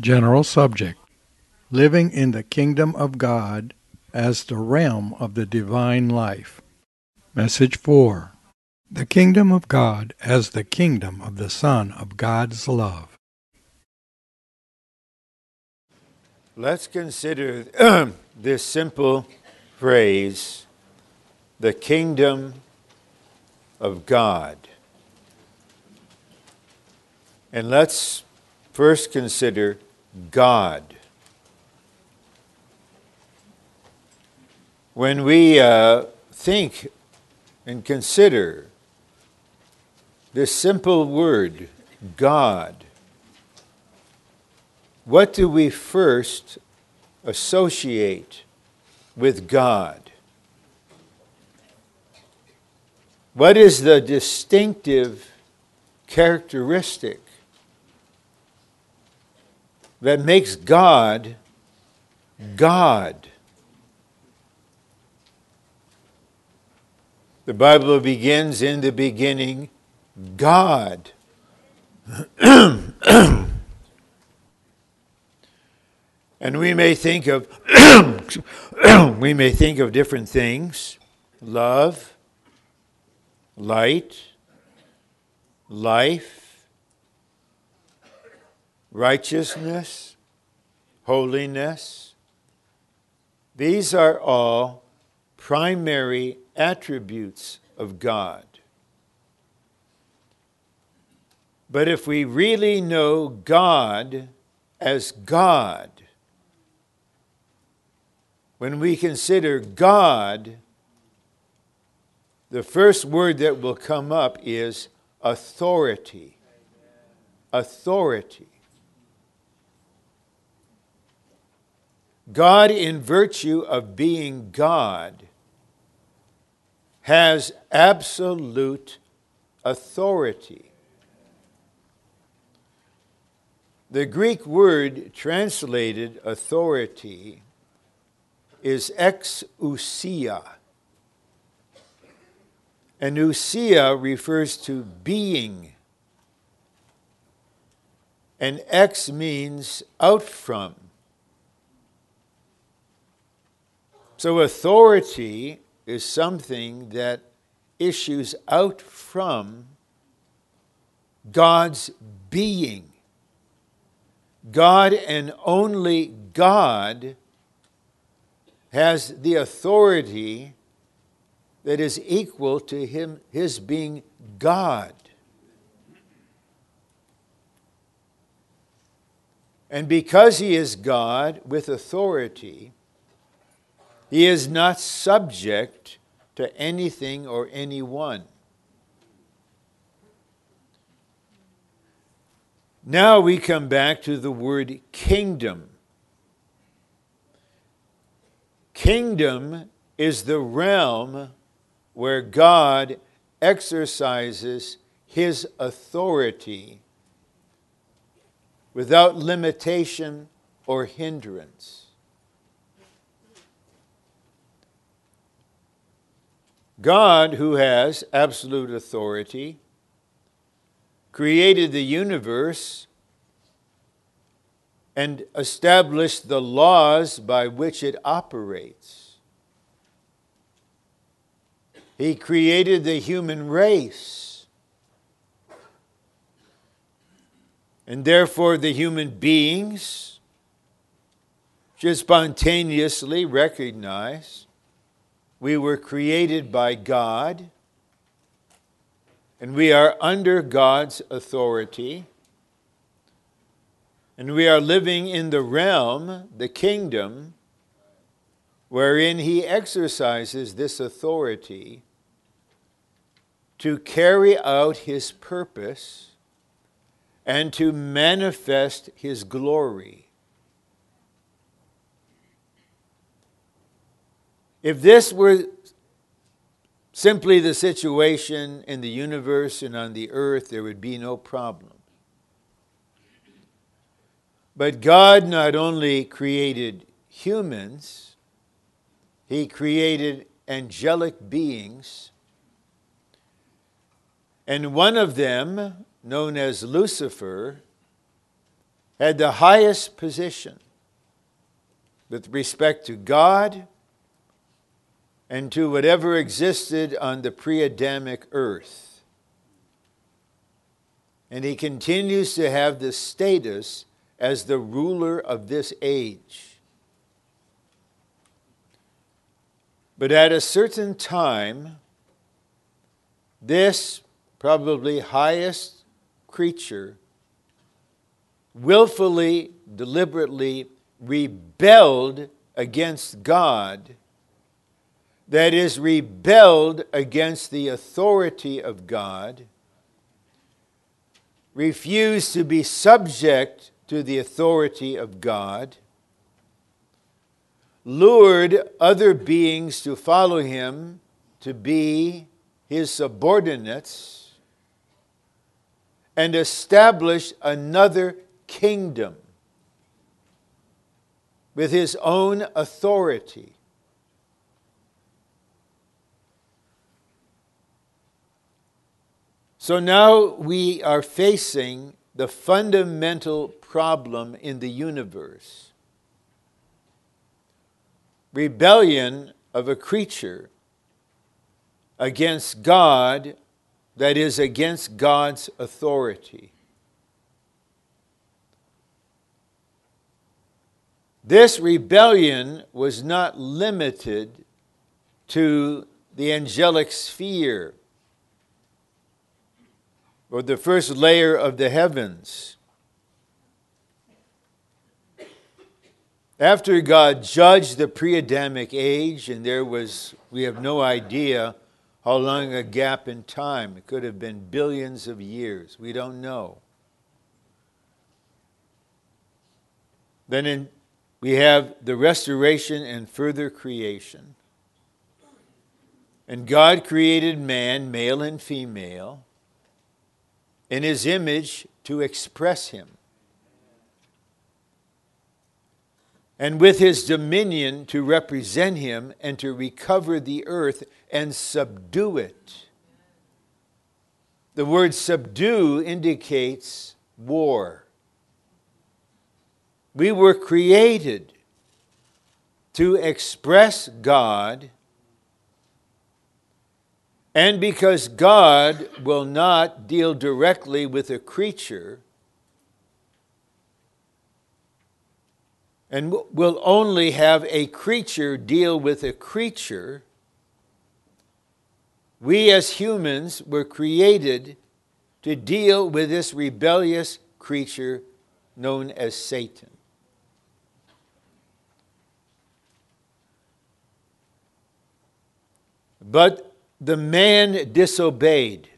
General subject Living in the kingdom of God as the realm of the divine life. Message 4 The kingdom of God as the kingdom of the Son of God's love. Let's consider this simple phrase the kingdom of God. And let's first consider God. When we uh, think and consider this simple word, God, what do we first associate with God? What is the distinctive characteristic that makes God God. The Bible begins in the beginning, God. and we may think of we may think of different things love light life righteousness, holiness. These are all primary attributes of God. But if we really know God as God, when we consider God, the first word that will come up is authority. Authority. God, in virtue of being God, has absolute authority. The Greek word translated authority is exousia. And ousia refers to being. And ex means out from. So, authority is something that issues out from God's being. God and only God has the authority that is equal to him his being God. And because he is God with authority, he is not subject to anything or anyone. Now we come back to the word kingdom. Kingdom is the realm where God exercises his authority without limitation or hindrance. God, who has absolute authority, created the universe and established the laws by which it operates. He created the human race. And therefore, the human beings should spontaneously recognize we were created by God, and we are under God's authority, and we are living in the realm, the kingdom, wherein He exercises this authority to carry out His purpose and to manifest His glory. If this were simply the situation in the universe and on the earth, there would be no problem. But God not only created humans, He created angelic beings, and one of them, known as Lucifer, had the highest position with respect to God and to whatever existed on the pre Adamic earth. And he continues to have the status as the ruler of this age. But at a certain time, this probably highest creature willfully, deliberately rebelled against God that is, rebelled against the authority of God, refused to be subject to the authority of God, lured other beings to follow him to be his subordinates, and established another kingdom with his own authority. So now we are facing the fundamental problem in the universe rebellion of a creature against God, that is, against God's authority. This rebellion was not limited to the angelic sphere or the first layer of the heavens. After God judged the pre Adamic age, and there was, we have no idea how long a gap in time, it could have been billions of years, we don't know. Then in, we have the restoration and further creation. And God created man, male and female in his image to express him. And with his dominion to represent him and to recover the earth and subdue it. The word subdue indicates war. We were created to express God and because God will not deal directly with a creature and will only have a creature deal with a creature, we as humans were created to deal with this rebellious creature known as Satan. But the man disobeyed.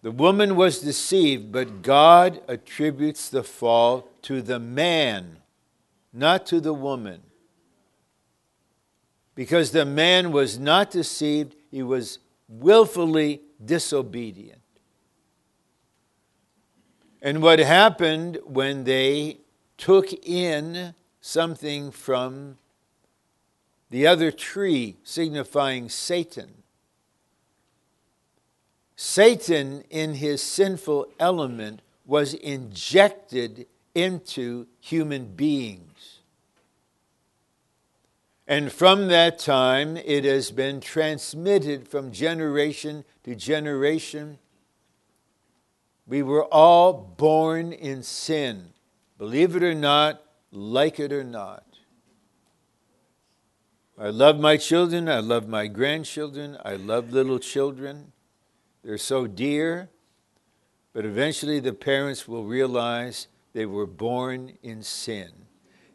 The woman was deceived, but God attributes the fall to the man, not to the woman. Because the man was not deceived, he was willfully disobedient. And what happened when they took in something from the other tree signifying Satan. Satan, in his sinful element, was injected into human beings. And from that time, it has been transmitted from generation to generation. We were all born in sin, believe it or not, like it or not. I love my children. I love my grandchildren. I love little children. They're so dear. But eventually the parents will realize they were born in sin.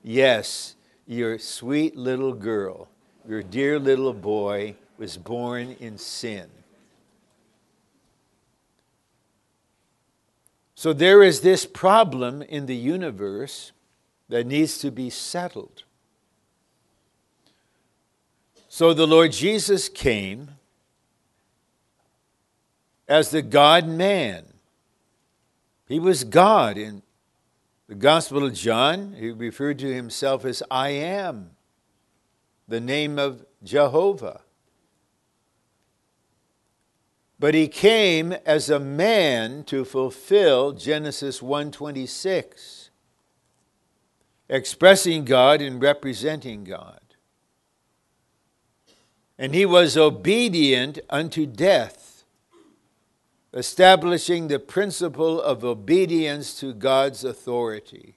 Yes, your sweet little girl, your dear little boy was born in sin. So there is this problem in the universe that needs to be settled. So the Lord Jesus came as the God man. He was God. In the Gospel of John, he referred to himself as I am, the name of Jehovah. but he came as a man to fulfill Genesis 1:26, expressing God and representing God. And he was obedient unto death, establishing the principle of obedience to God's authority.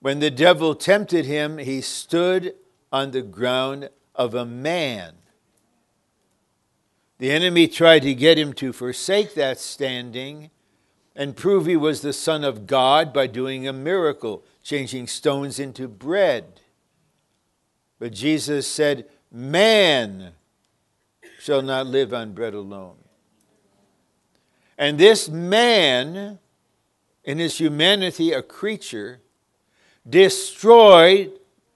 When the devil tempted him, he stood on the ground of a man. The enemy tried to get him to forsake that standing and prove he was the Son of God by doing a miracle, changing stones into bread. But Jesus said, Man shall not live on bread alone. And this man, in his humanity, a creature, destroyed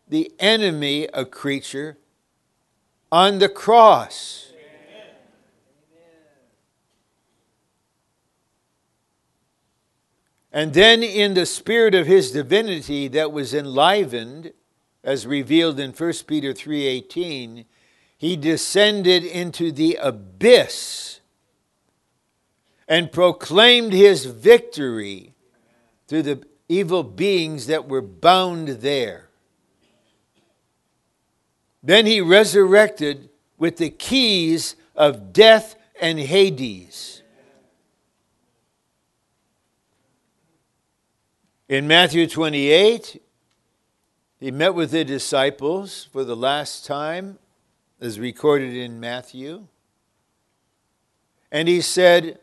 the enemy, a creature, on the cross. And then, in the spirit of his divinity that was enlivened, as revealed in 1 Peter 3:18, he descended into the abyss and proclaimed his victory through the evil beings that were bound there. Then he resurrected with the keys of death and Hades. In Matthew 28, he met with the disciples for the last time, as recorded in Matthew. And he said,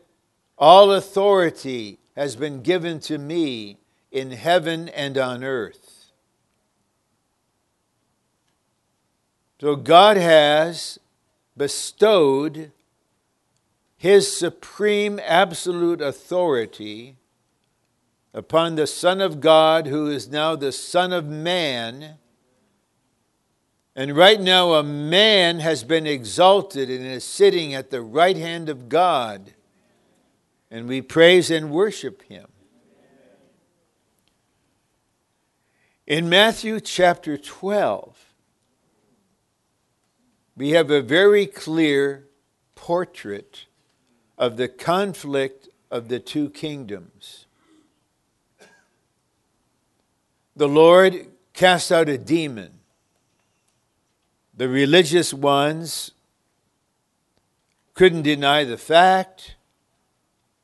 All authority has been given to me in heaven and on earth. So God has bestowed his supreme absolute authority upon the Son of God, who is now the Son of Man. And right now, a man has been exalted and is sitting at the right hand of God. And we praise and worship him. In Matthew chapter 12, we have a very clear portrait of the conflict of the two kingdoms. The Lord cast out a demon. The religious ones couldn't deny the fact,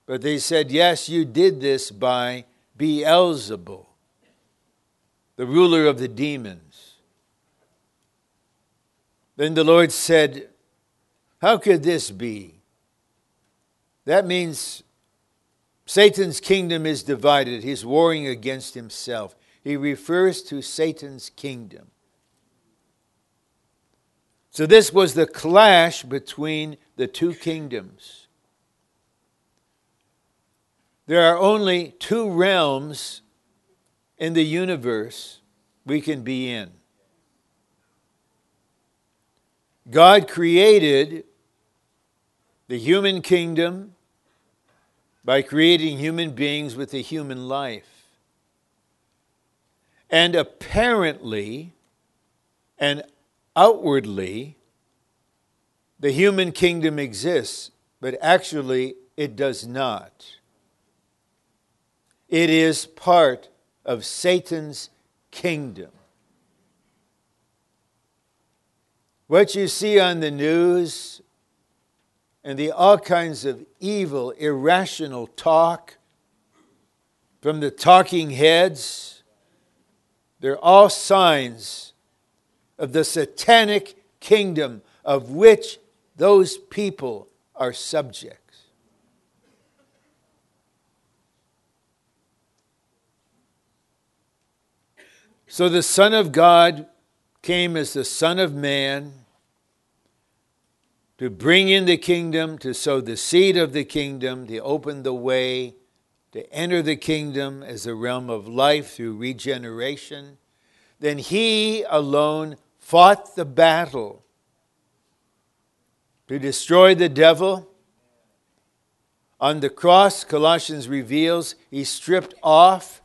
but they said, Yes, you did this by Beelzebul the ruler of the demons. Then the Lord said, How could this be? That means Satan's kingdom is divided. He's warring against himself. He refers to Satan's kingdom. So, this was the clash between the two kingdoms. There are only two realms in the universe we can be in. God created the human kingdom by creating human beings with a human life. And apparently and outwardly, the human kingdom exists, but actually it does not. It is part of Satan's kingdom. What you see on the news and the all kinds of evil, irrational talk from the talking heads, they're all signs of the satanic kingdom of which those people are subjects. So the Son of God came as the Son of Man to bring in the kingdom, to sow the seed of the kingdom, to open the way, to enter the kingdom as a realm of life through regeneration. Then he alone fought the battle to destroy the devil. On the cross, Colossians reveals, he stripped off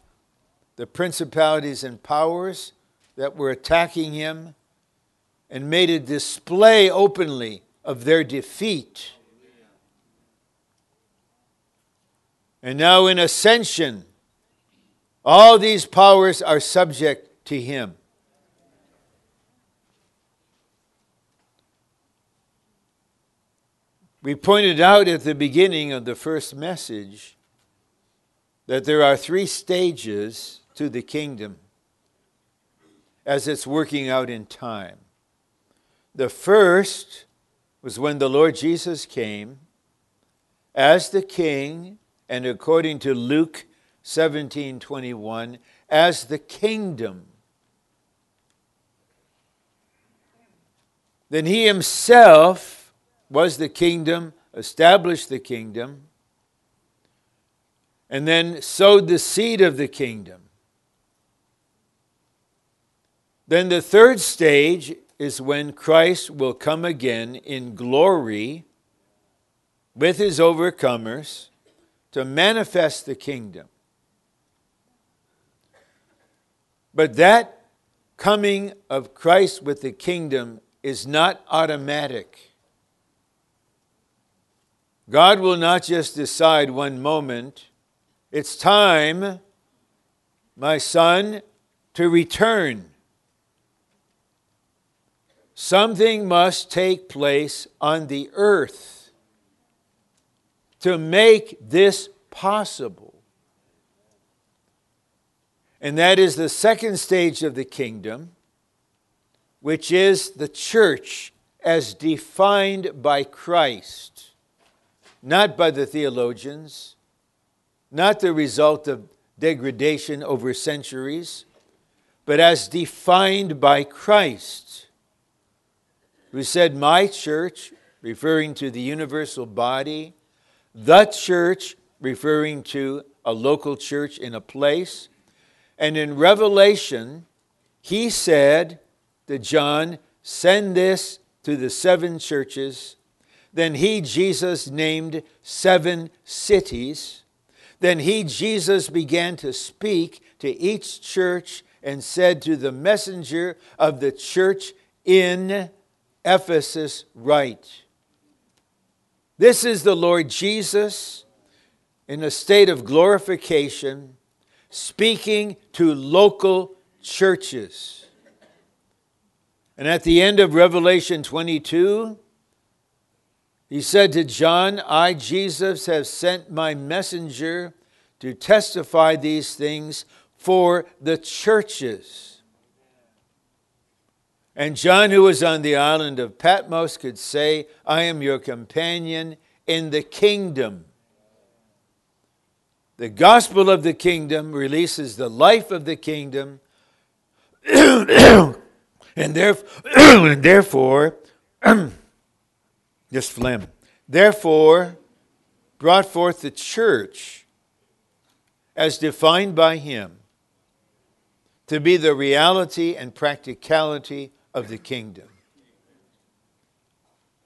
the principalities and powers that were attacking him and made a display openly of their defeat. And now in ascension, all these powers are subject to him. We pointed out at the beginning of the first message that there are three stages to the kingdom as it's working out in time. The first was when the Lord Jesus came as the king, and according to Luke 17:21 as the kingdom. Then he himself was the kingdom, established the kingdom, and then sowed the seed of the kingdom. Then the third stage is when Christ will come again in glory with his overcomers to manifest the kingdom. But that coming of Christ with the kingdom is not automatic. God will not just decide one moment, it's time, my son, to return. Something must take place on the earth to make this possible. And that is the second stage of the kingdom, which is the church as defined by Christ not by the theologians, not the result of degradation over centuries, but as defined by Christ, who said, My church, referring to the universal body, the church, referring to a local church in a place. And in Revelation, he said to John, Send this to the seven churches then he, Jesus, named seven cities. Then he, Jesus, began to speak to each church and said to the messenger of the church in Ephesus, Write. This is the Lord Jesus in a state of glorification, speaking to local churches. And at the end of Revelation 22, he said to John, I, Jesus, have sent my messenger to testify these things for the churches. And John, who was on the island of Patmos, could say, I am your companion in the kingdom. The gospel of the kingdom releases the life of the kingdom, and therefore, this phlegm. Therefore, brought forth the church as defined by him to be the reality and practicality of the kingdom.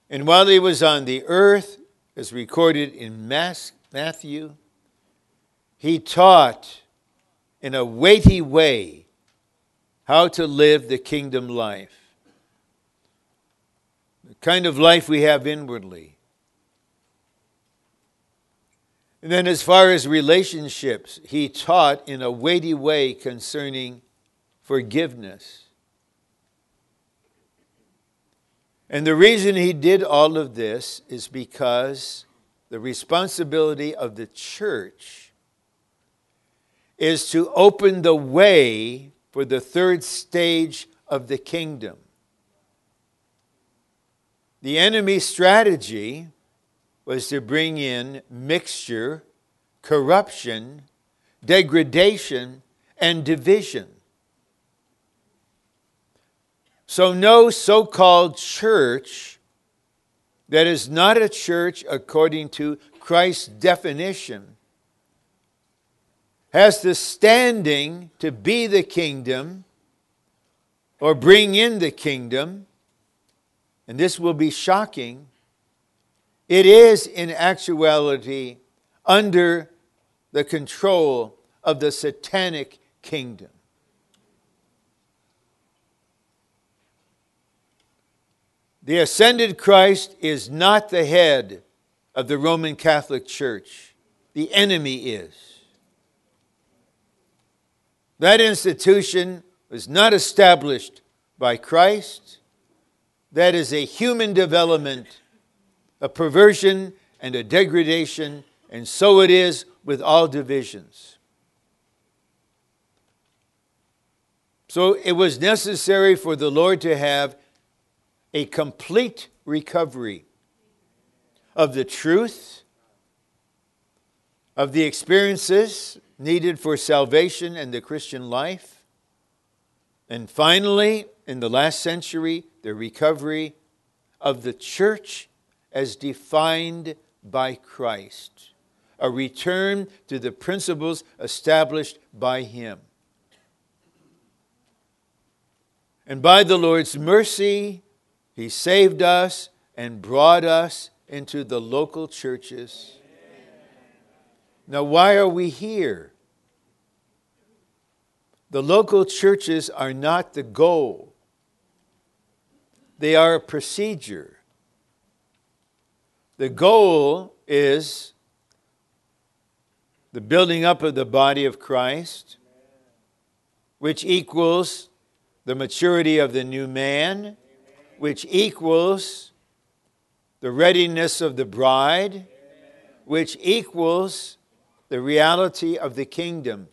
And while he was on the earth, as recorded in Matthew, he taught in a weighty way how to live the kingdom life The kind of life we have inwardly. And then, as far as relationships, he taught in a weighty way concerning forgiveness. And the reason he did all of this is because the responsibility of the church is to open the way for the third stage of the kingdom. The enemy's strategy was to bring in mixture, corruption, degradation, and division. So, no so called church that is not a church according to Christ's definition has the standing to be the kingdom or bring in the kingdom and this will be shocking, it is in actuality under the control of the satanic kingdom. The ascended Christ is not the head of the Roman Catholic Church, the enemy is. That institution was not established by Christ. That is a human development, a perversion and a degradation, and so it is with all divisions. So it was necessary for the Lord to have a complete recovery of the truth, of the experiences needed for salvation and the Christian life. And finally, in the last century, the recovery of the church as defined by Christ, a return to the principles established by Him. And by the Lord's mercy, He saved us and brought us into the local churches. Now, why are we here? The local churches are not the goal, they are a procedure. The goal is the building up of the body of Christ, which equals the maturity of the new man, which equals the readiness of the bride, which equals the reality of the kingdom.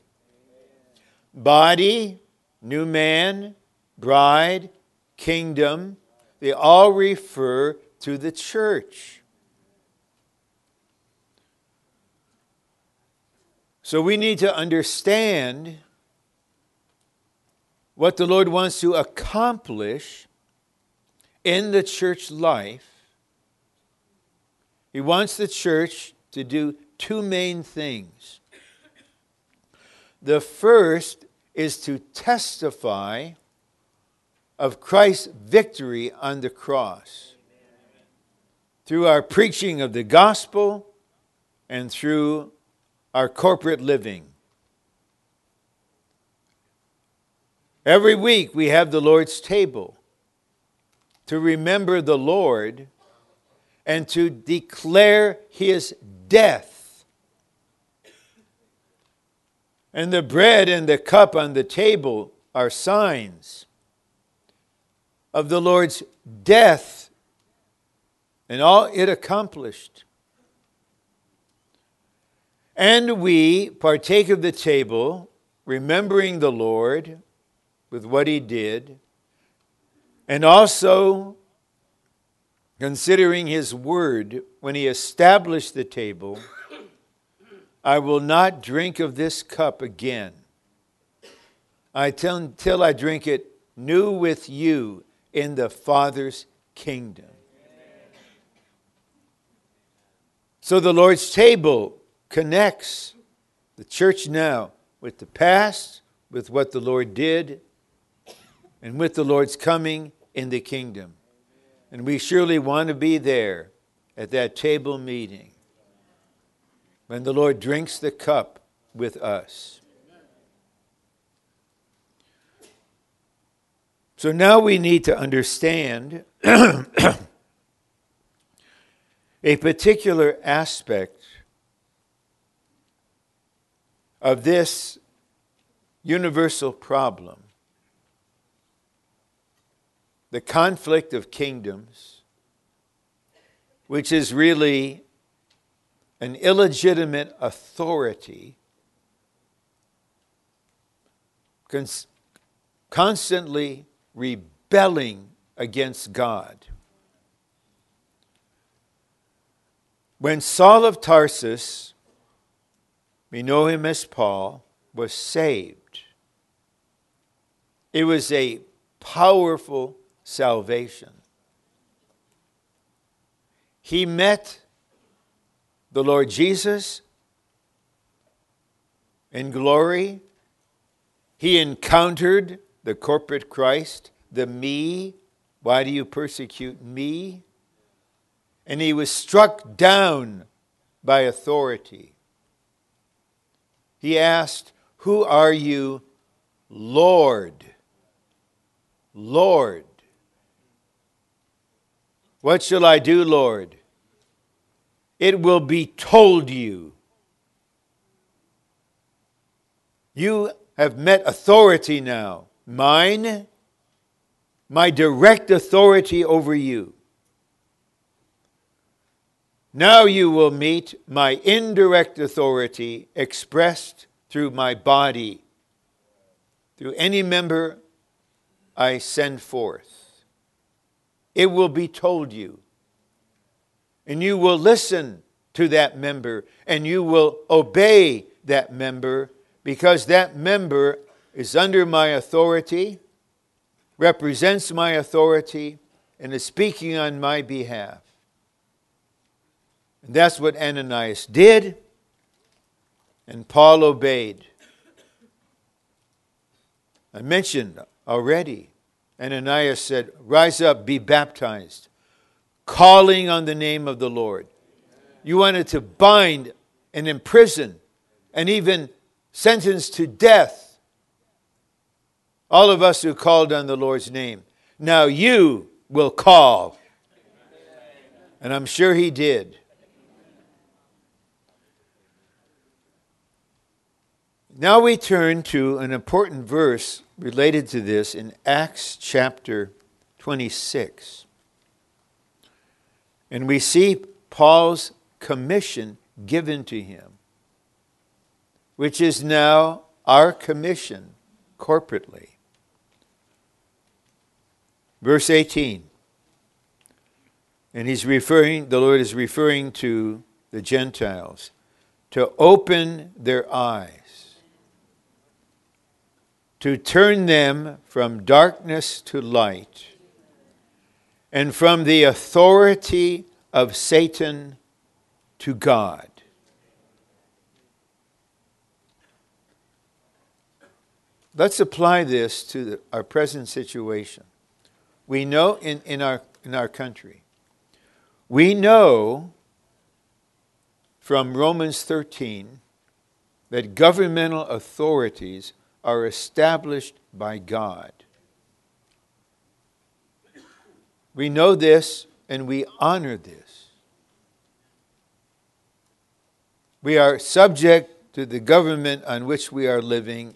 Body, new man, bride, kingdom, they all refer to the church. So we need to understand what the Lord wants to accomplish in the church life he wants the church to do two main things. The first is to testify of Christ's victory on the cross through our preaching of the gospel and through our corporate living. Every week we have the Lord's table to remember the Lord and to declare his death. And the bread and the cup on the table are signs of the Lord's death and all it accomplished. And we partake of the table, remembering the Lord with what he did, and also considering his word when he established the table, I will not drink of this cup again until I drink it new with you in the Father's kingdom. So the Lord's table connects the church now with the past, with what the Lord did, and with the Lord's coming in the kingdom. And we surely want to be there at that table meeting when the Lord drinks the cup with us. So now we need to understand a particular aspect of this universal problem the conflict of kingdoms, which is really an illegitimate authority, cons- constantly rebelling against God. When Saul of Tarsus, we know him as Paul, was saved, it was a powerful salvation. He met the Lord Jesus in glory. He encountered the corporate Christ, the me. Why do you persecute me? And he was struck down by authority. He asked, Who are you, Lord? Lord. What shall I do, Lord? It will be told you. You have met authority now. Mine, my direct authority over you. Now you will meet my indirect authority expressed through my body, through any member I send forth. It will be told you. And you will listen to that member and you will obey that member because that member is under my authority, represents my authority, and is speaking on my behalf. And that's what Ananias did, and Paul obeyed. I mentioned already, Ananias said, Rise up, be baptized, calling on the name of the Lord. You wanted to bind and imprison and even sentence to death all of us who called on the Lord's name. Now you will call. And I'm sure he did. Now we turn to an important verse related to this in Acts chapter 26. And we see Paul's commission given to him, which is now our commission corporately. Verse 18. And he's referring, the Lord is referring to the Gentiles to open their eyes to turn them from darkness to light and from the authority of Satan to God. Let's apply this to the, our present situation. We know in, in, our, in our country, we know from Romans 13 that governmental authorities are established by God. We know this and we honor this. We are subject to the government on which we are living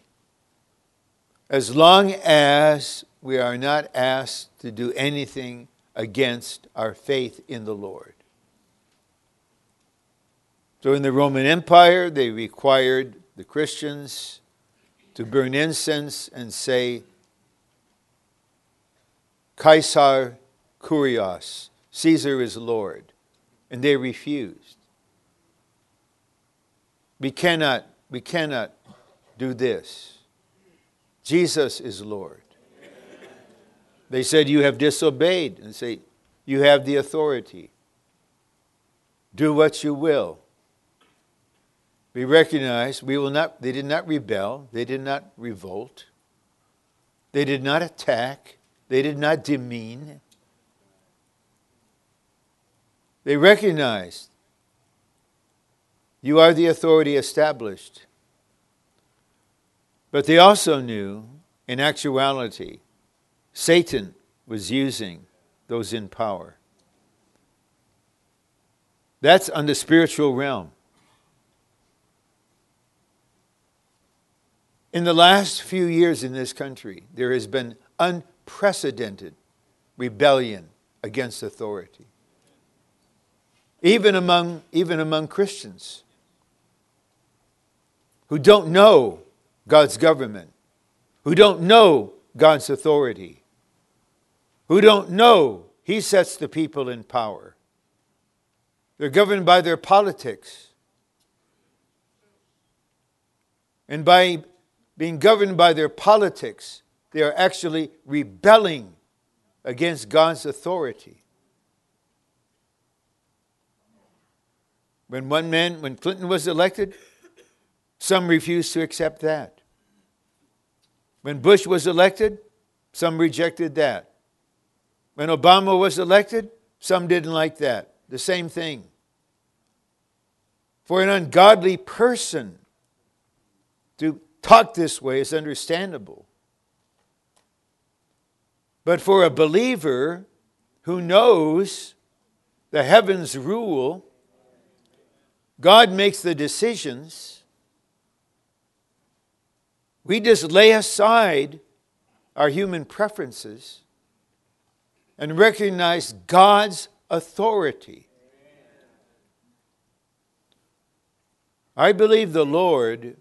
as long as we are not asked to do anything against our faith in the Lord. So in the Roman Empire, they required the Christians to burn incense and say, Caesar Kurios, Caesar is Lord. And they refused. We cannot, we cannot do this. Jesus is Lord. They said, You have disobeyed. And say, You have the authority. Do what you will. We recognize we will not, they did not rebel, they did not revolt, they did not attack, they did not demean. They recognized you are the authority established. But they also knew, in actuality, Satan was using those in power. That's on the spiritual realm. In the last few years in this country, there has been unprecedented rebellion against authority. Even among, even among Christians who don't know God's government, who don't know God's authority, who don't know He sets the people in power. They're governed by their politics and by being governed by their politics, they are actually rebelling against God's authority. When one man, when Clinton was elected, some refused to accept that. When Bush was elected, some rejected that. When Obama was elected, some didn't like that. The same thing. For an ungodly person to talk this way is understandable. But for a believer who knows the heavens rule, God makes the decisions. We just lay aside our human preferences and recognize God's authority. I believe the Lord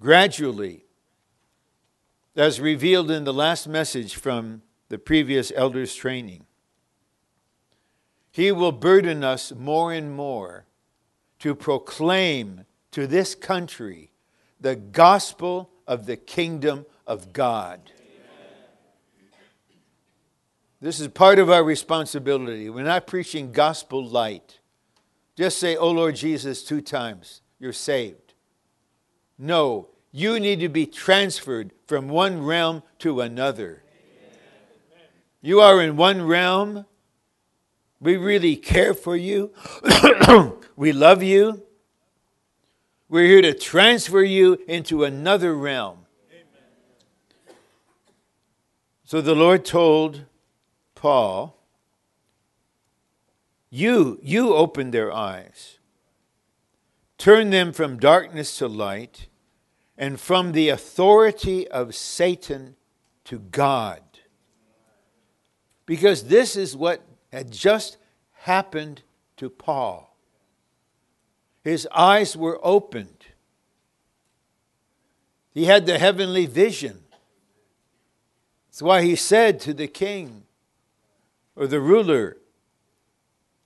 gradually, as revealed in the last message from the previous elders' training, He will burden us more and more to proclaim to this country the gospel of the kingdom of God. This is part of our responsibility. We're not preaching gospel light. Just say, Oh Lord Jesus, two times. You're saved. No, you need to be transferred from one realm to another. You are in one realm. We really care for you. we love you. We're here to transfer you into another realm. So the Lord told Paul, you, you opened their eyes, turn them from darkness to light, and from the authority of Satan to God. Because this is what had just happened to Paul. His eyes were opened. He had the heavenly vision. That's why he said to the king, or the ruler,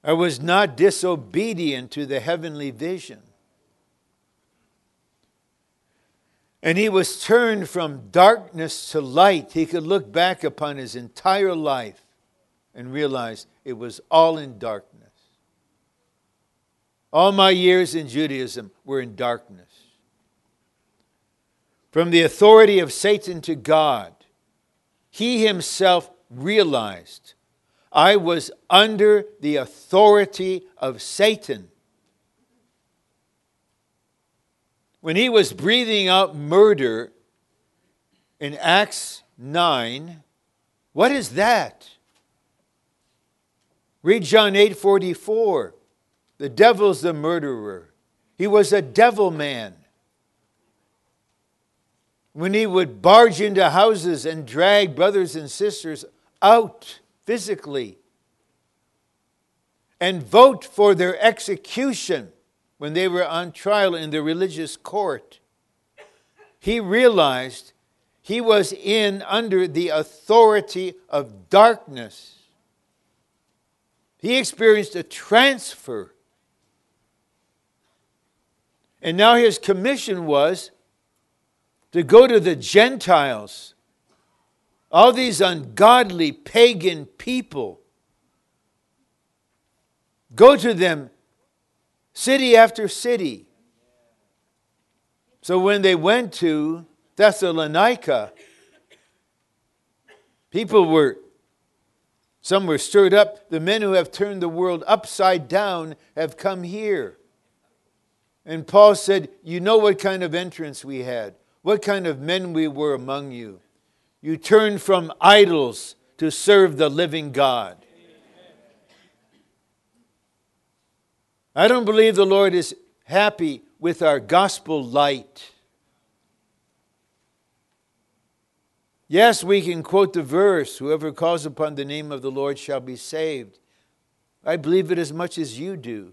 I was not disobedient to the heavenly vision. And he was turned from darkness to light. He could look back upon his entire life and realize it was all in darkness. All my years in Judaism were in darkness. From the authority of Satan to God, he himself realized I was under the authority of Satan. When he was breathing out murder in Acts 9, what is that? Read John 8 44. The devil's the murderer. He was a devil man. When he would barge into houses and drag brothers and sisters out physically and vote for their execution when they were on trial in the religious court. He realized he was in under the authority of darkness. He experienced a transfer. And now his commission was to go to the Gentiles all these ungodly pagan people. Go to them city after city. So when they went to Thessalonica, people were, some were stirred up. The men who have turned the world upside down have come here. And Paul said, You know what kind of entrance we had, what kind of men we were among you. You turned from idols to serve the living God. I don't believe the Lord is happy with our gospel light. Yes, we can quote the verse whoever calls upon the name of the Lord shall be saved. I believe it as much as you do.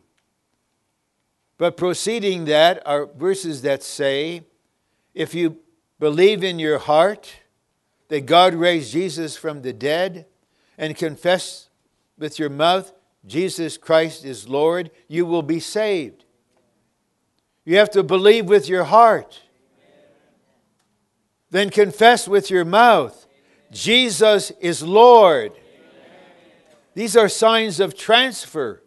But proceeding that are verses that say, if you believe in your heart that God raised Jesus from the dead and confess with your mouth Jesus Christ is Lord, you will be saved. You have to believe with your heart. Then confess with your mouth Jesus is Lord. These are signs of transfer.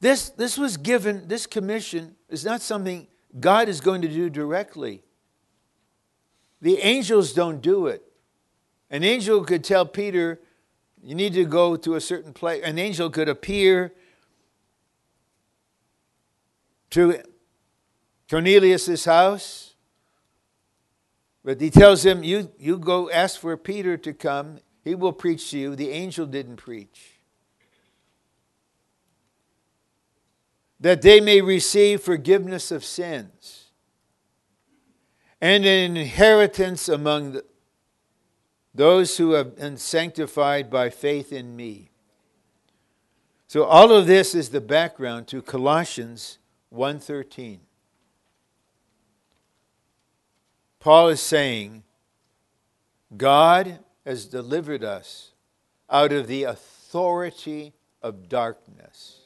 This, this was given, this commission is not something God is going to do directly. The angels don't do it. An angel could tell Peter, you need to go to a certain place. An angel could appear to Cornelius' house But he tells him, you, you go ask for Peter to come. He will preach to you. The angel didn't preach. That they may receive forgiveness of sins and an inheritance among the, those who have been sanctified by faith in me. So all of this is the background to Colossians 1:13. Paul is saying God has delivered us out of the authority of darkness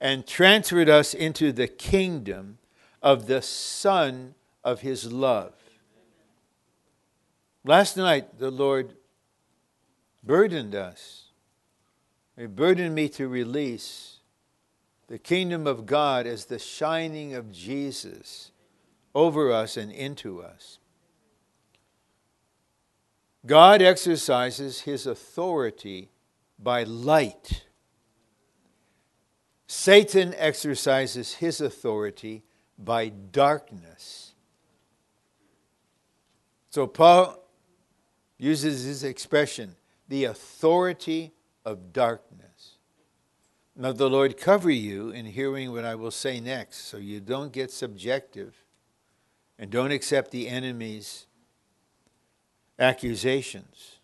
and transferred us into the kingdom of the Son of His love. Last night, the Lord burdened us. He burdened me to release the kingdom of God as the shining of Jesus over us and into us. God exercises his authority by light. Satan exercises his authority by darkness. So Paul uses his expression, the authority of darkness. Now, the Lord cover you in hearing what I will say next so you don't get subjective and don't accept the enemy's accusations.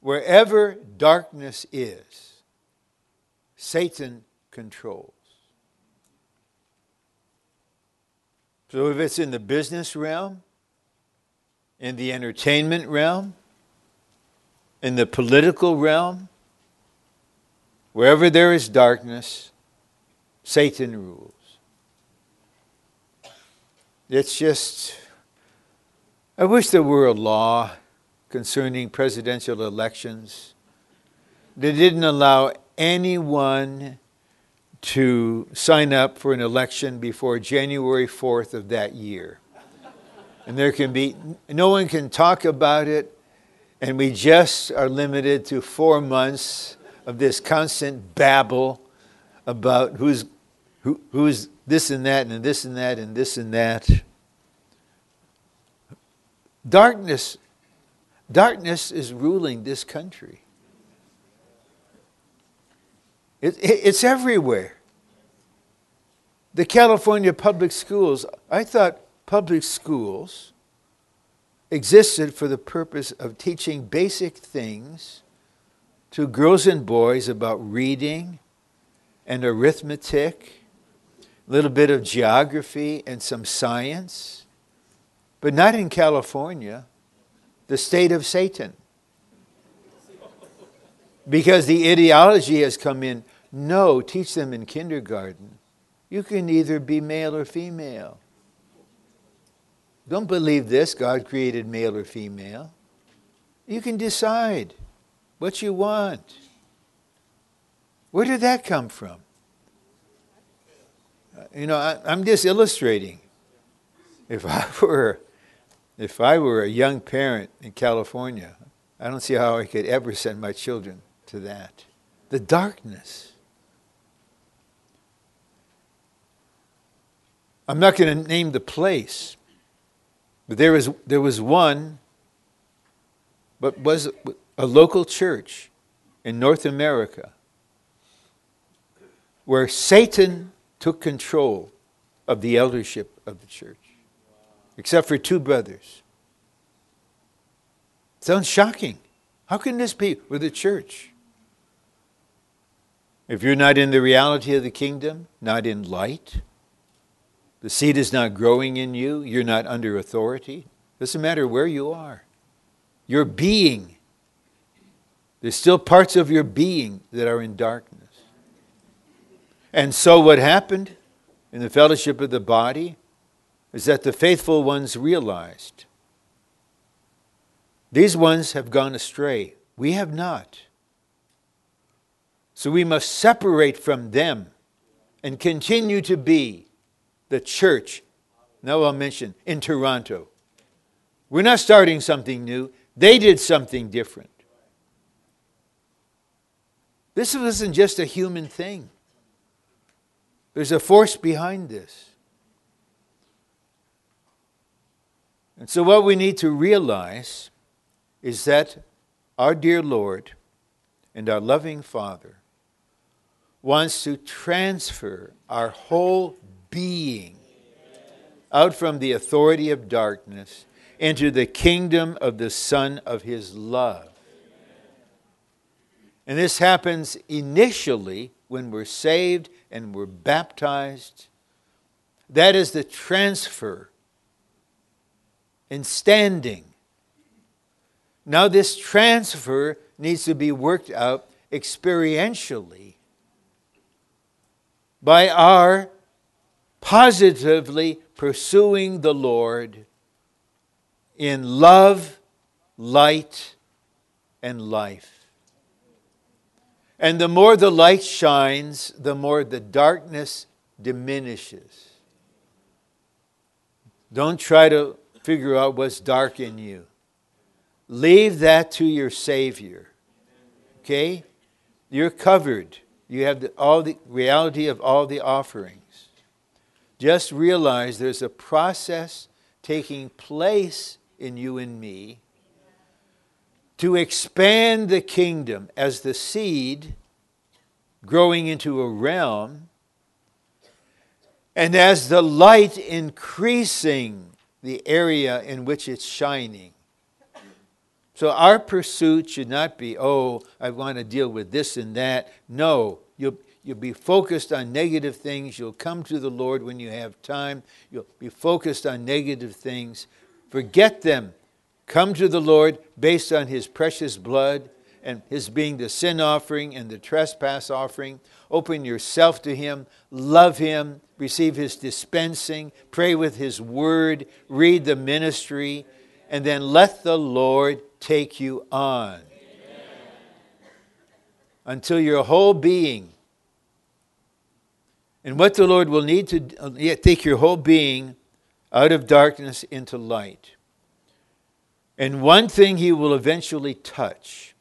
Wherever darkness is, Satan controls. So if it's in the business realm, in the entertainment realm, in the political realm, wherever there is darkness, Satan rules. It's just, I wish there were a law concerning presidential elections that didn't allow anyone to sign up for an election before January 4th of that year and there can be, no one can talk about it, and we just are limited to four months of this constant babble about who's, who, who's this and that, and this and that, and this and that. Darkness, darkness is ruling this country. It, it, it's everywhere. The California public schools, I thought public schools existed for the purpose of teaching basic things to girls and boys about reading and arithmetic, a little bit of geography and some science, but not in California, the state of Satan. Because the ideology has come in no, teach them in kindergarten. You can either be male or female. Don't believe this God created male or female. You can decide what you want. Where did that come from? Uh, you know, I, I'm just illustrating. If I were, if I were a young parent in California, I don't see how I could ever send my children to that. The darkness. I'm not going to name the place, but there was, there was one, but was a local church in North America where Satan took control of the eldership of the church, except for two brothers. Sounds shocking. How can this be with the church? If you're not in the reality of the kingdom, not in light, the seed is not growing in you. You're not under authority. Doesn't matter where you are. Your being. There's still parts of your being that are in darkness. And so, what happened in the fellowship of the body is that the faithful ones realized these ones have gone astray. We have not. So, we must separate from them and continue to be the church, now I'll mention, in Toronto. We're not starting something new, they did something different. This isn't just a human thing, there's a force behind this. And so, what we need to realize is that our dear Lord and our loving Father wants to transfer our whole being out from the authority of darkness into the kingdom of the Son of His love. And this happens initially when we're saved and we're baptized. That is the transfer in standing. Now, this transfer needs to be worked out experientially by our positively pursuing the Lord in love, light, and life. And the more the light shines, the more the darkness diminishes. Don't try to figure out what's dark in you. Leave that to your Savior. Okay? You're covered. You have the, all the reality of all the offerings. Just realize there's a process taking place in you and me to expand the kingdom as the seed growing into a realm, and as the light increasing the area in which it's shining. So our pursuit should not be, oh, I want to deal with this and that. No, you'll, You'll be focused on negative things. You'll come to the Lord when you have time. You'll be focused on negative things. Forget them. Come to the Lord based on His precious blood and His being the sin offering and the trespass offering. Open yourself to Him. Love Him. Receive His dispensing. Pray with His word. Read the ministry. And then let the Lord take you on. Until your whole being and what the Lord will need to take your whole being out of darkness into light. And one thing he will eventually touch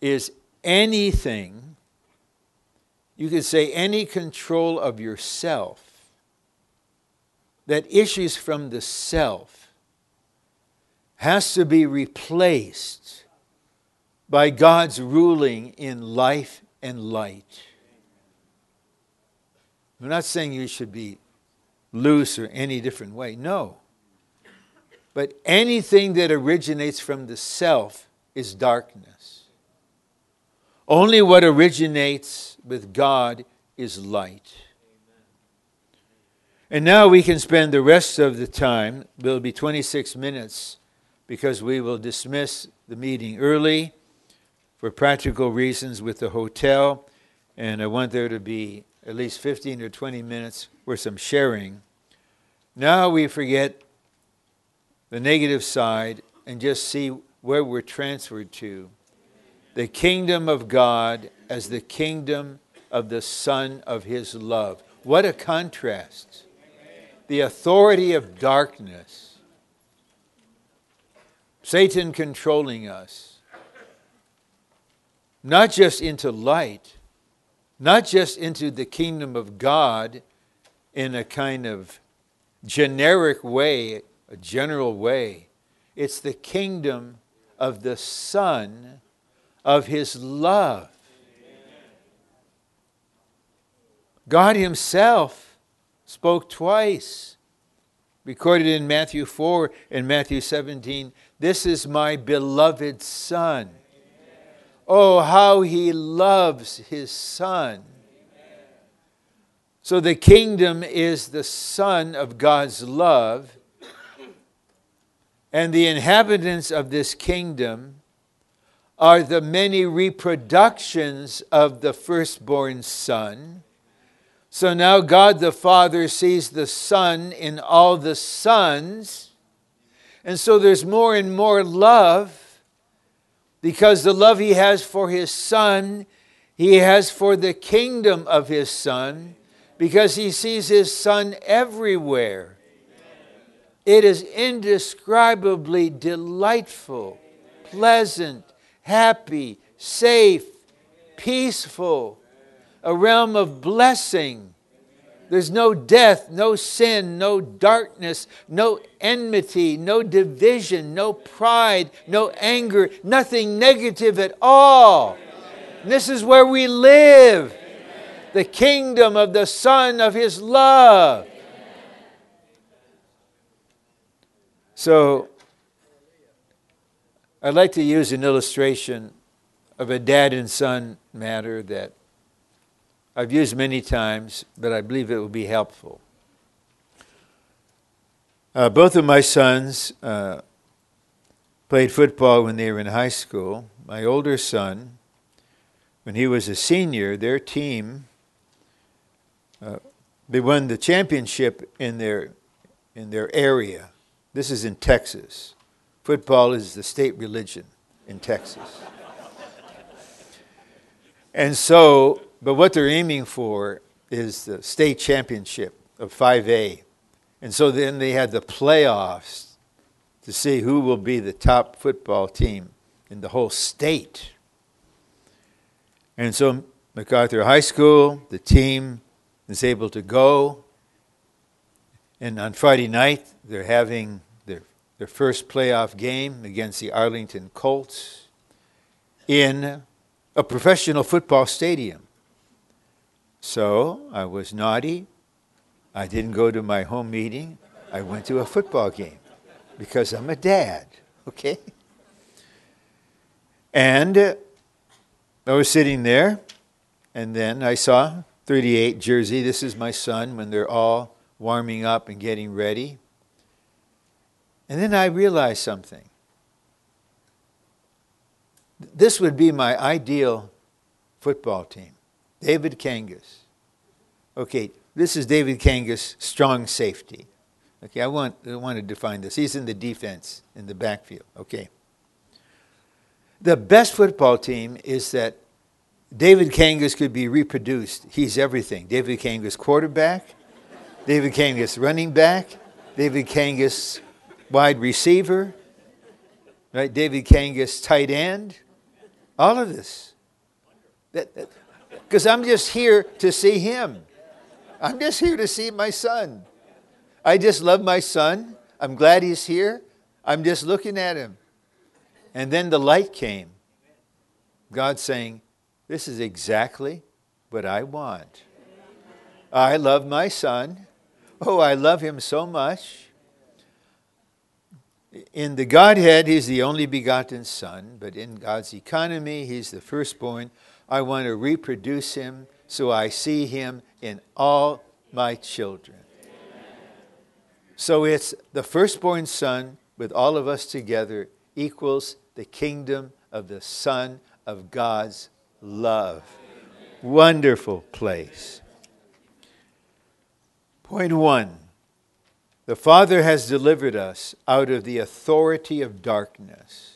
is anything, you could say any control of yourself that issues from the self has to be replaced by God's ruling in life and light. I'm not saying you should be loose or any different way. No. But anything that originates from the self is darkness. Only what originates with God is light. And now we can spend the rest of the time, it will be 26 minutes, because we will dismiss the meeting early for practical reasons with the hotel. And I want there to be at least 15 or 20 minutes for some sharing. Now we forget the negative side and just see where we're transferred to. The kingdom of God as the kingdom of the Son of His love. What a contrast. The authority of darkness, Satan controlling us, not just into light not just into the kingdom of God in a kind of generic way, a general way. It's the kingdom of the Son of His love. God Himself spoke twice, recorded in Matthew 4 and Matthew 17 This is my beloved Son Oh, how he loves his son. So the kingdom is the son of God's love, and the inhabitants of this kingdom are the many reproductions of the firstborn son. So now God the Father sees the Son in all the sons, and so there's more and more love because the love he has for his son, he has for the kingdom of his son, because he sees his son everywhere. It is indescribably delightful, pleasant, happy, safe, peaceful, a realm of blessing There's no death, no sin, no darkness, no enmity, no division, no pride, no anger, nothing negative at all. This is where we live the kingdom of the Son of His love. So, I'd like to use an illustration of a dad and son matter that I've used many times, but I believe it will be helpful. Uh, both of my sons uh, played football when they were in high school. My older son, when he was a senior, their team uh, they won the championship in their in their area. This is in Texas. Football is the state religion in Texas. and so but what they're aiming for is the state championship of 5A. And so then they had the playoffs to see who will be the top football team in the whole state. And so MacArthur High School, the team is able to go. And on Friday night, they're having their, their first playoff game against the Arlington Colts in a professional football stadium. So I was naughty. I didn't go to my home meeting. I went to a football game because I'm a dad, okay? And uh, I was sitting there, and then I saw 38 jersey. This is my son when they're all warming up and getting ready. And then I realized something. This would be my ideal football team. David Kangas. Okay, this is David Kangas, strong safety. Okay, I want, I want to define this. He's in the defense, in the backfield. Okay. The best football team is that David Kangas could be reproduced. He's everything. David Kangas, quarterback, David Kangas, running back, David Kangas, wide receiver, right? David Kangas, tight end. All of this. That, that, because I'm just here to see him. I'm just here to see my son. I just love my son. I'm glad he's here. I'm just looking at him. And then the light came. God saying, This is exactly what I want. I love my son. Oh, I love him so much. In the Godhead, he's the only begotten Son, but in God's economy, he's the firstborn I want to reproduce him so I see him in all my children. So it's the firstborn son with all of us together equals the kingdom of the Son of God's love. Wonderful place. Point one the Father has delivered us out of the authority of darkness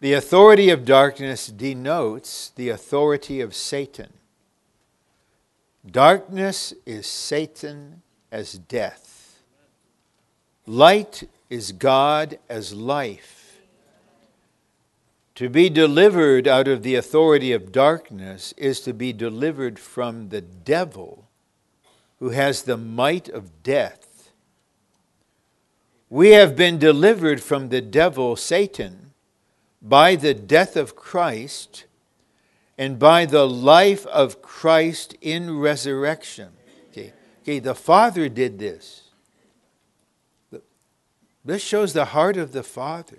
the authority of darkness denotes the authority of Satan. Darkness is Satan as death. Light is God as life. To be delivered out of the authority of darkness is to be delivered from the devil who has the might of death. We have been delivered from the devil, Satan by the death of Christ and by the life of Christ in resurrection. Okay, okay the Father did this. This shows the heart of the Father.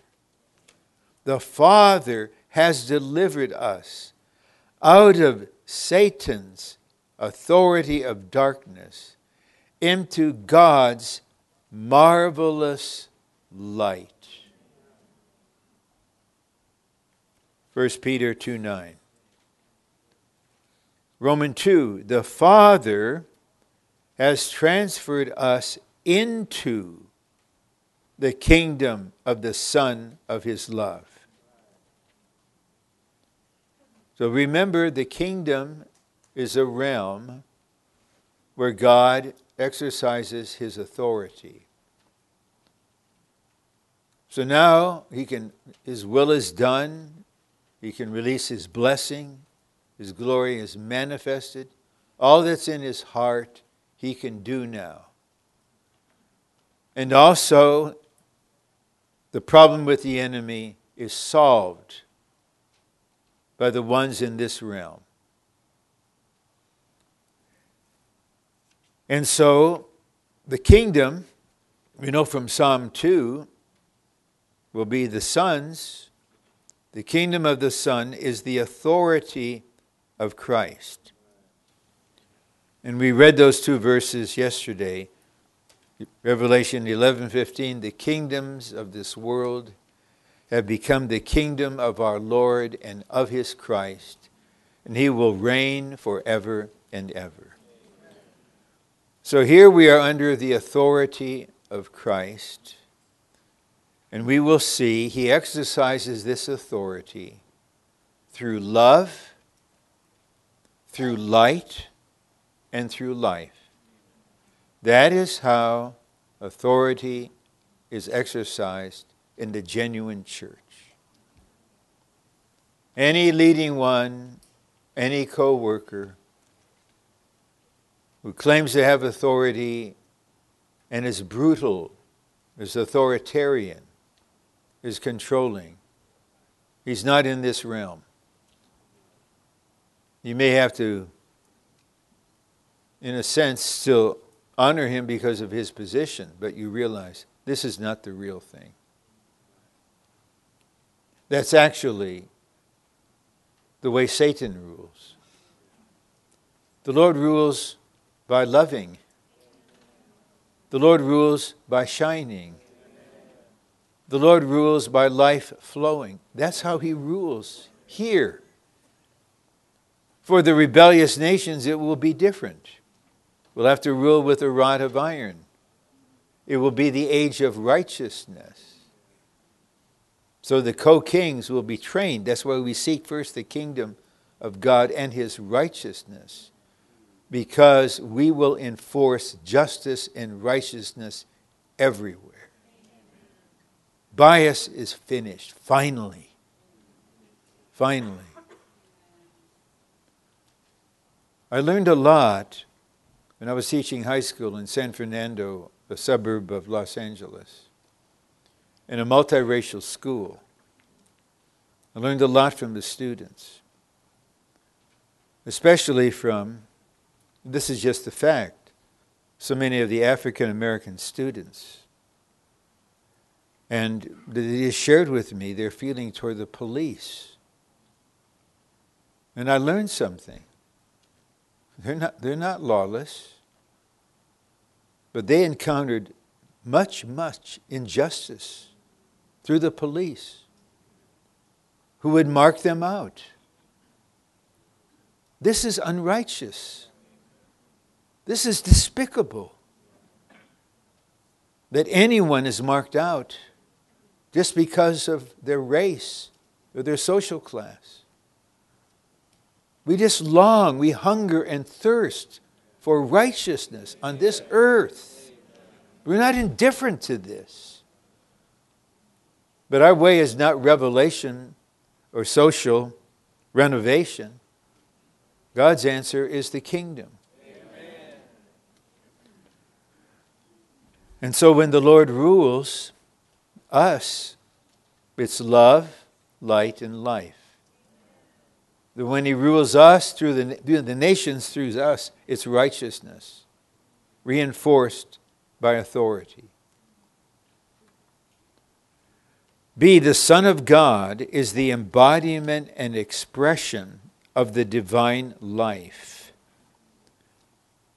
The Father has delivered us out of Satan's authority of darkness into God's marvelous light. 1 Peter 2 9. Roman 2, the Father has transferred us into the kingdom of the Son of His love. So remember, the kingdom is a realm where God exercises His authority. So now he can, His will is done, he can release His blessing. His glory is manifested all that's in his heart, he can do now. And also, the problem with the enemy is solved by the ones in this realm. And so, the kingdom, we know from Psalm 2, will be the sons. The kingdom of the Son is the authority of Christ. And we read those two verses yesterday. Revelation 11:15 The kingdoms of this world have become the kingdom of our Lord and of his Christ, and he will reign forever and ever. So here we are under the authority of Christ, and we will see he exercises this authority through love, through light, and through life. That is how authority is exercised in the genuine church. Any leading one, any co worker who claims to have authority and is brutal, is authoritarian, is controlling, he's not in this realm. You may have to, in a sense, still honor him because of his position, but you realize this is not the real thing. That's actually the way Satan rules. The Lord rules by loving, the Lord rules by shining. The Lord rules by life flowing. That's how He rules here. For the rebellious nations, it will be different. We'll have to rule with a rod of iron. It will be the age of righteousness. So the co kings will be trained. That's why we seek first the kingdom of God and his righteousness, because we will enforce justice and righteousness everywhere. Bias is finished, finally. Finally. I learned a lot when I was teaching high school in San Fernando, a suburb of Los Angeles in a multiracial school. I learned a lot from the students, especially from, this is just a fact, so many of the African American students. And they shared with me their feeling toward the police. And I learned something. They're not, they're not lawless, but they encountered much, much injustice through the police who would mark them out. This is unrighteous. This is despicable that anyone is marked out just because of their race or their social class. We just long, we hunger and thirst for righteousness on this earth. We're not indifferent to this. But our way is not revelation or social renovation. God's answer is the kingdom. Amen. And so when the Lord rules us, it's love, light, and life. When He rules us through the, the nations through us, it's righteousness, reinforced by authority. B. The Son of God is the embodiment and expression of the divine life.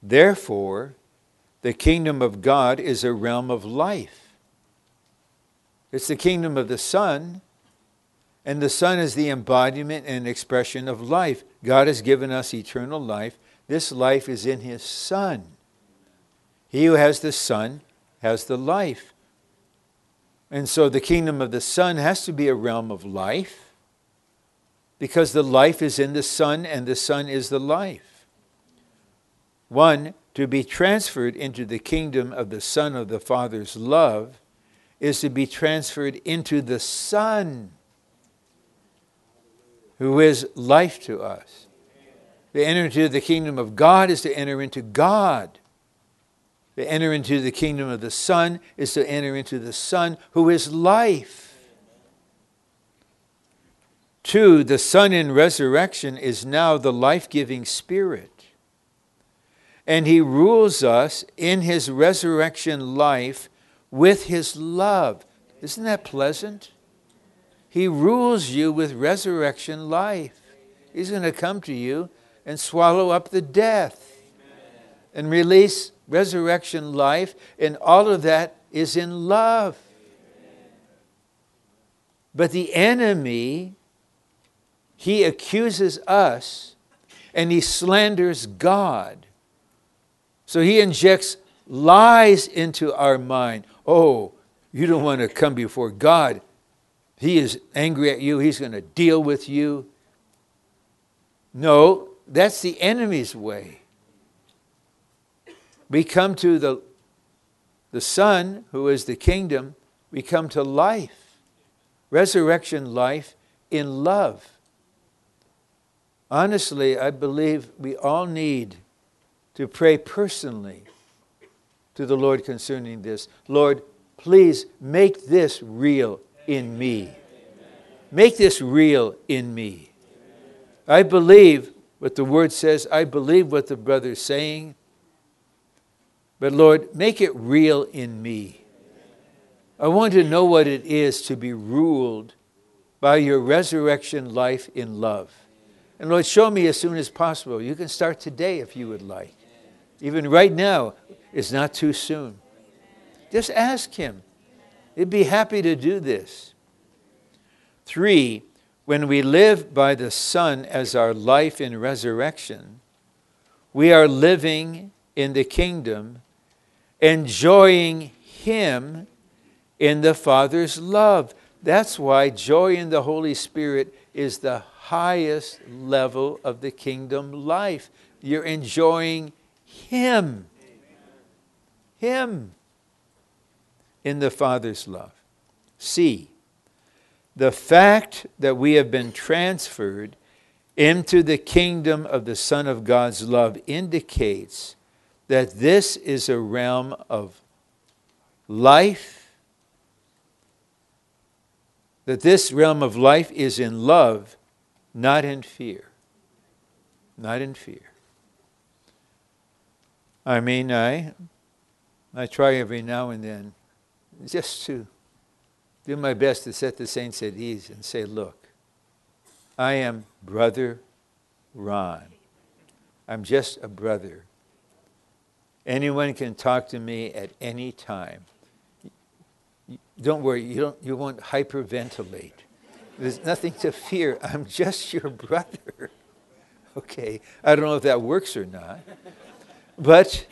Therefore, the kingdom of God is a realm of life. It's the kingdom of the Son, and the Son is the embodiment and expression of life. God has given us eternal life. This life is in His Son. He who has the Son has the life. And so the kingdom of the Son has to be a realm of life because the life is in the Son and the Son is the life. One, to be transferred into the kingdom of the Son of the Father's love is to be transferred into the Son, who is life to us. To enter into the kingdom of God is to enter into God. To enter into the kingdom of the Son is to enter into the Son who is life. Two, the Son in resurrection is now the life giving Spirit. And He rules us in His resurrection life with His love. Isn't that pleasant? He rules you with resurrection life. He's going to come to you and swallow up the death and release resurrection life, and all of that is in love. But the enemy, he accuses us and he slanders God. So he injects lies into our mind. Oh, you don't want to come before God. He is angry at you, he's going to deal with you. No, that's the enemy's way. We come to the, the Son, who is the kingdom, we come to life, resurrection life in love. Honestly, I believe we all need to pray personally to the Lord concerning this. Lord, please make this real in me. Make this real in me. I believe what the word says. I believe what the brother's saying. But Lord, make it real in me. I want to know what it is to be ruled by your resurrection life in love. And Lord, show me as soon as possible. You can start today if you would like. Even right now, it's not too soon. Just ask Him. He'd be happy to do this. Three, when we live by the Son as our life in resurrection, we are living in the kingdom, enjoying Him in the Father's love. That's why joy in the Holy Spirit is the highest level of the kingdom life. You're enjoying Him. Him in the Father's love. See, the fact that we have been transferred into the kingdom of the Son of God's love indicates that this is a realm of life, that this realm of life is in love, not in fear. Not in fear. I mean, I, I try every now and then just to do my best to set the saints at ease and say, look, I am Brother Ron. I'm just a brother. Anyone can talk to me at any time. Don't worry, you, don't, you won't hyperventilate. There's nothing to fear. I'm just your brother. Okay, I don't know if that works or not. But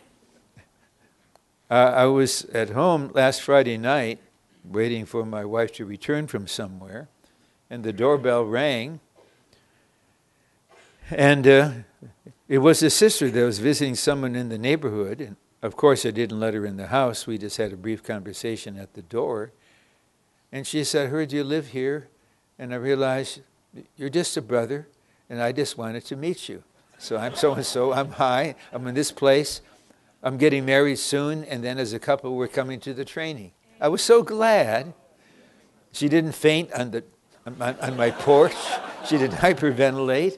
uh, I was at home last Friday night waiting for my wife to return from somewhere, and the doorbell rang. And uh, it was a sister that was visiting someone in the neighborhood. And of course, I didn't let her in the house. We just had a brief conversation at the door. And she said, I heard you live here. And I realized you're just a brother, and I just wanted to meet you. So I'm so and so, I'm high, I'm in this place, I'm getting married soon, and then as a couple, we're coming to the training. I was so glad she didn't faint on, the, on, on my porch. She didn't hyperventilate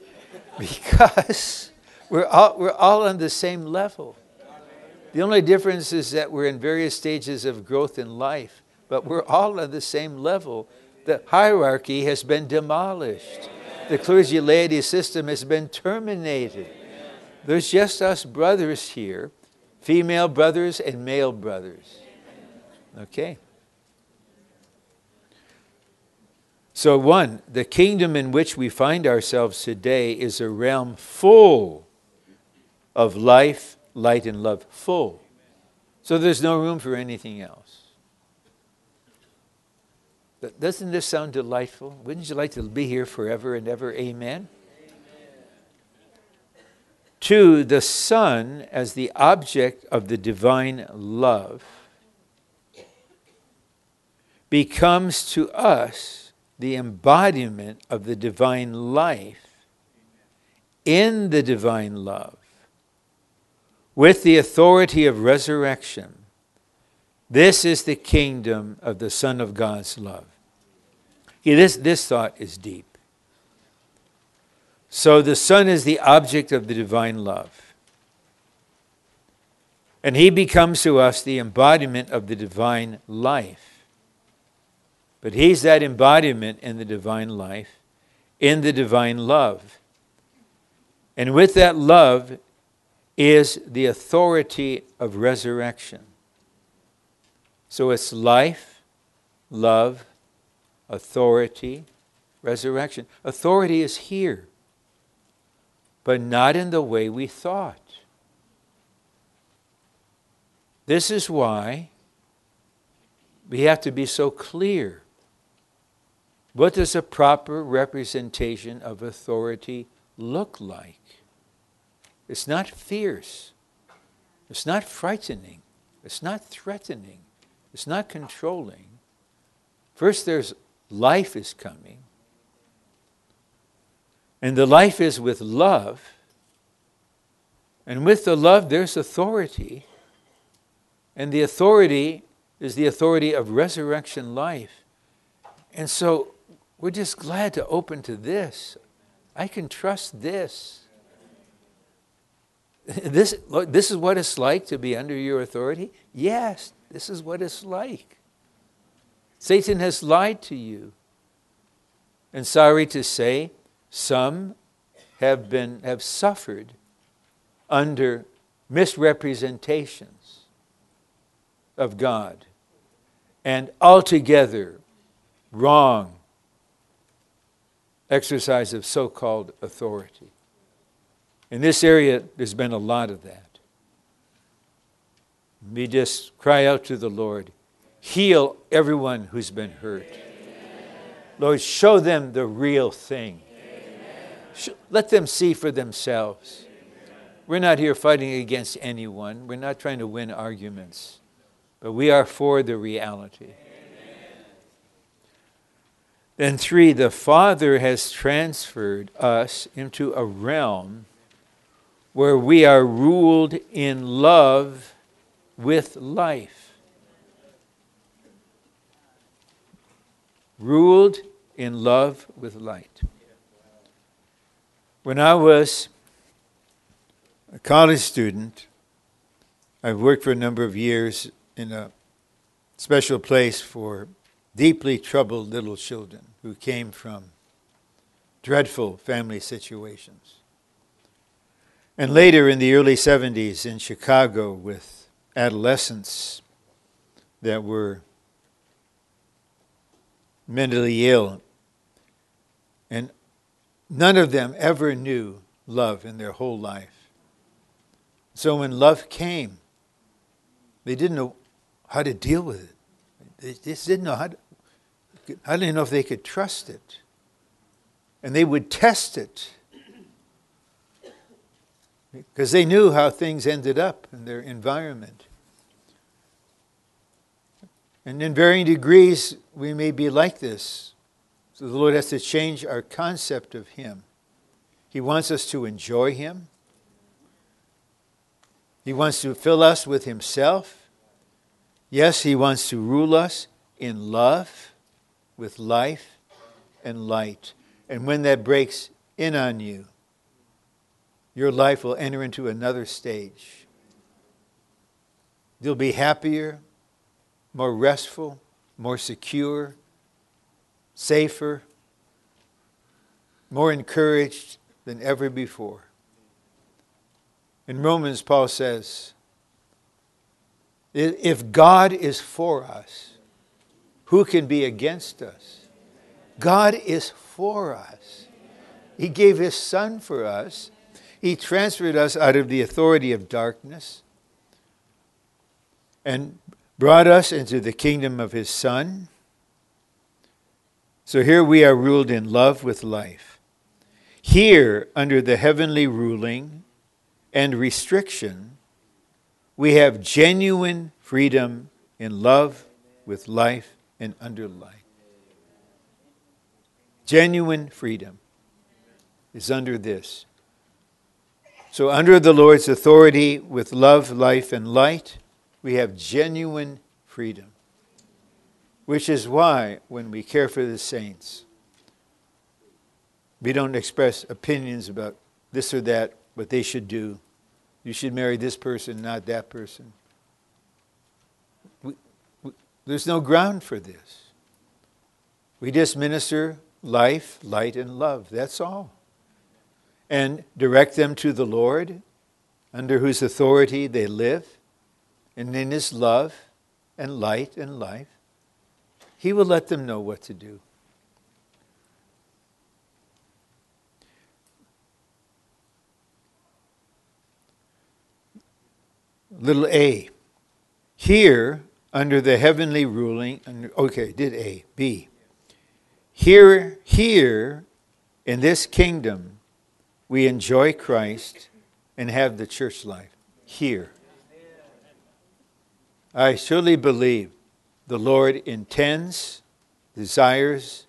because we're all, we're all on the same level. The only difference is that we're in various stages of growth in life, but we're all on the same level. The hierarchy has been demolished. The clergy laity system has been terminated. There's just us brothers here, female brothers and male brothers. Okay. So, one, the kingdom in which we find ourselves today is a realm full of life, light, and love. Full. So, there's no room for anything else. Doesn't this sound delightful? Wouldn't you like to be here forever and ever? Amen. Two, the Son as the object of the divine love becomes to us the embodiment of the divine life in the divine love, with the authority of resurrection. This is the kingdom of the Son of God's love. This, this thought is deep. So the Son is the object of the divine love. And he becomes to us the embodiment of the divine life. But he's that embodiment in the divine life, in the divine love. And with that love is the authority of resurrection. So it's life, love, authority, resurrection. Authority is here but not in the way we thought. This is why we have to be so clear. What does a proper representation of authority look like? It's not fierce. It's not frightening. It's not threatening. It's not controlling. First, there's life is coming. And the life is with love. And with the love, there's authority. And the authority is the authority of resurrection life. And so we're just glad to open to this. I can trust this. This, this is what it's like to be under your authority? Yes, this is what it's like. Satan has lied to you. And sorry to say, some have been have suffered under misrepresentations of God and altogether wrong exercise of so-called authority. In this area, there's been a lot of that. We just cry out to the Lord, heal everyone who's been hurt. Lord, show them the real thing. Let them see for themselves. We're not here fighting against anyone. We're not trying to win arguments. But we are for the reality. Then, three, the Father has transferred us into a realm where we are ruled in love with life. Ruled in love with light. When I was a college student, I worked for a number of years in a special place for deeply troubled little children who came from dreadful family situations. And later in the early 70s in Chicago with adolescents that were mentally ill None of them ever knew love in their whole life. So when love came, they didn't know how to deal with it. They just didn't know how to, I didn't know if they could trust it. And they would test it because they knew how things ended up in their environment. And in varying degrees, we may be like this. So the Lord has to change our concept of Him. He wants us to enjoy Him. He wants to fill us with Himself. Yes, He wants to rule us in love, with life and light. And when that breaks in on you, your life will enter into another stage. You'll be happier, more restful, more secure, safer, more encouraged than ever before. In Romans, Paul says, if God is for us, who can be against us? God is for us. He gave His Son for us. He transferred us out of the authority of darkness and brought us into the kingdom of His Son. So here we are ruled in love with life. Here, under the heavenly ruling and restriction, we have genuine freedom in love with life and under life. Genuine freedom is under this. So, under the Lord's authority, with love, life, and light, we have genuine freedom. Which is why, when we care for the saints, we don't express opinions about this or that, what they should do. You should marry this person, not that person. We, we, there's no ground for this. We just minister life, light, and love. That's all and direct them to the Lord, under whose authority they live, and in His love and light and life, He will let them know what to do. Little a. Here, under the heavenly ruling, okay, did A. B. Here, here, in this kingdom, we enjoy Christ and have the church life here. I surely believe the Lord intends, desires,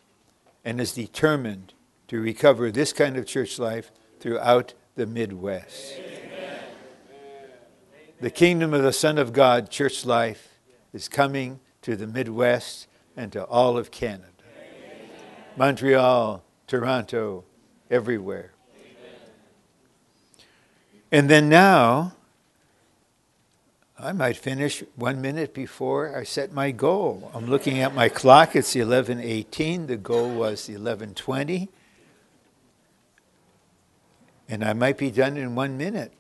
and is determined to recover this kind of church life throughout the Midwest. Amen. The kingdom of the Son of God, church life, is coming to the Midwest and to all of Canada. Amen. Montreal, Toronto, everywhere. And then now, I might finish one minute before I set my goal. I'm looking at my clock, it's 11:18. The goal was 11:20. And I might be done in 1 minute.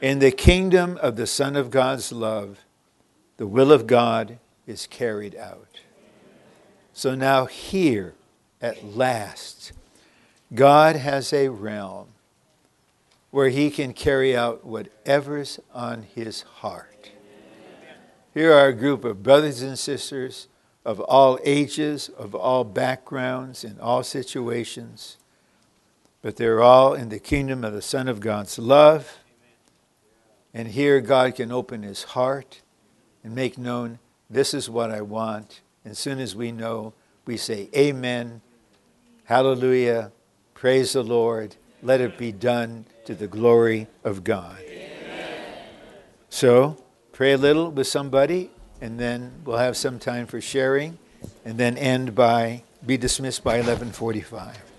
In the kingdom of the Son of God's love, the will of God is carried out. So now here at last God has a realm where he can carry out whatever's on his heart. Here are a group of brothers and sisters of all ages, of all backgrounds, in all situations, but they're all in the kingdom of the Son of God's love. And here God can open his heart and make known, this is what I want. And as soon as we know, we say, Amen, Hallelujah, praise the Lord, let it be done to the glory of God. Amen. So, pray a little with somebody, and then we'll have some time for sharing, and then end by, be dismissed by 1145.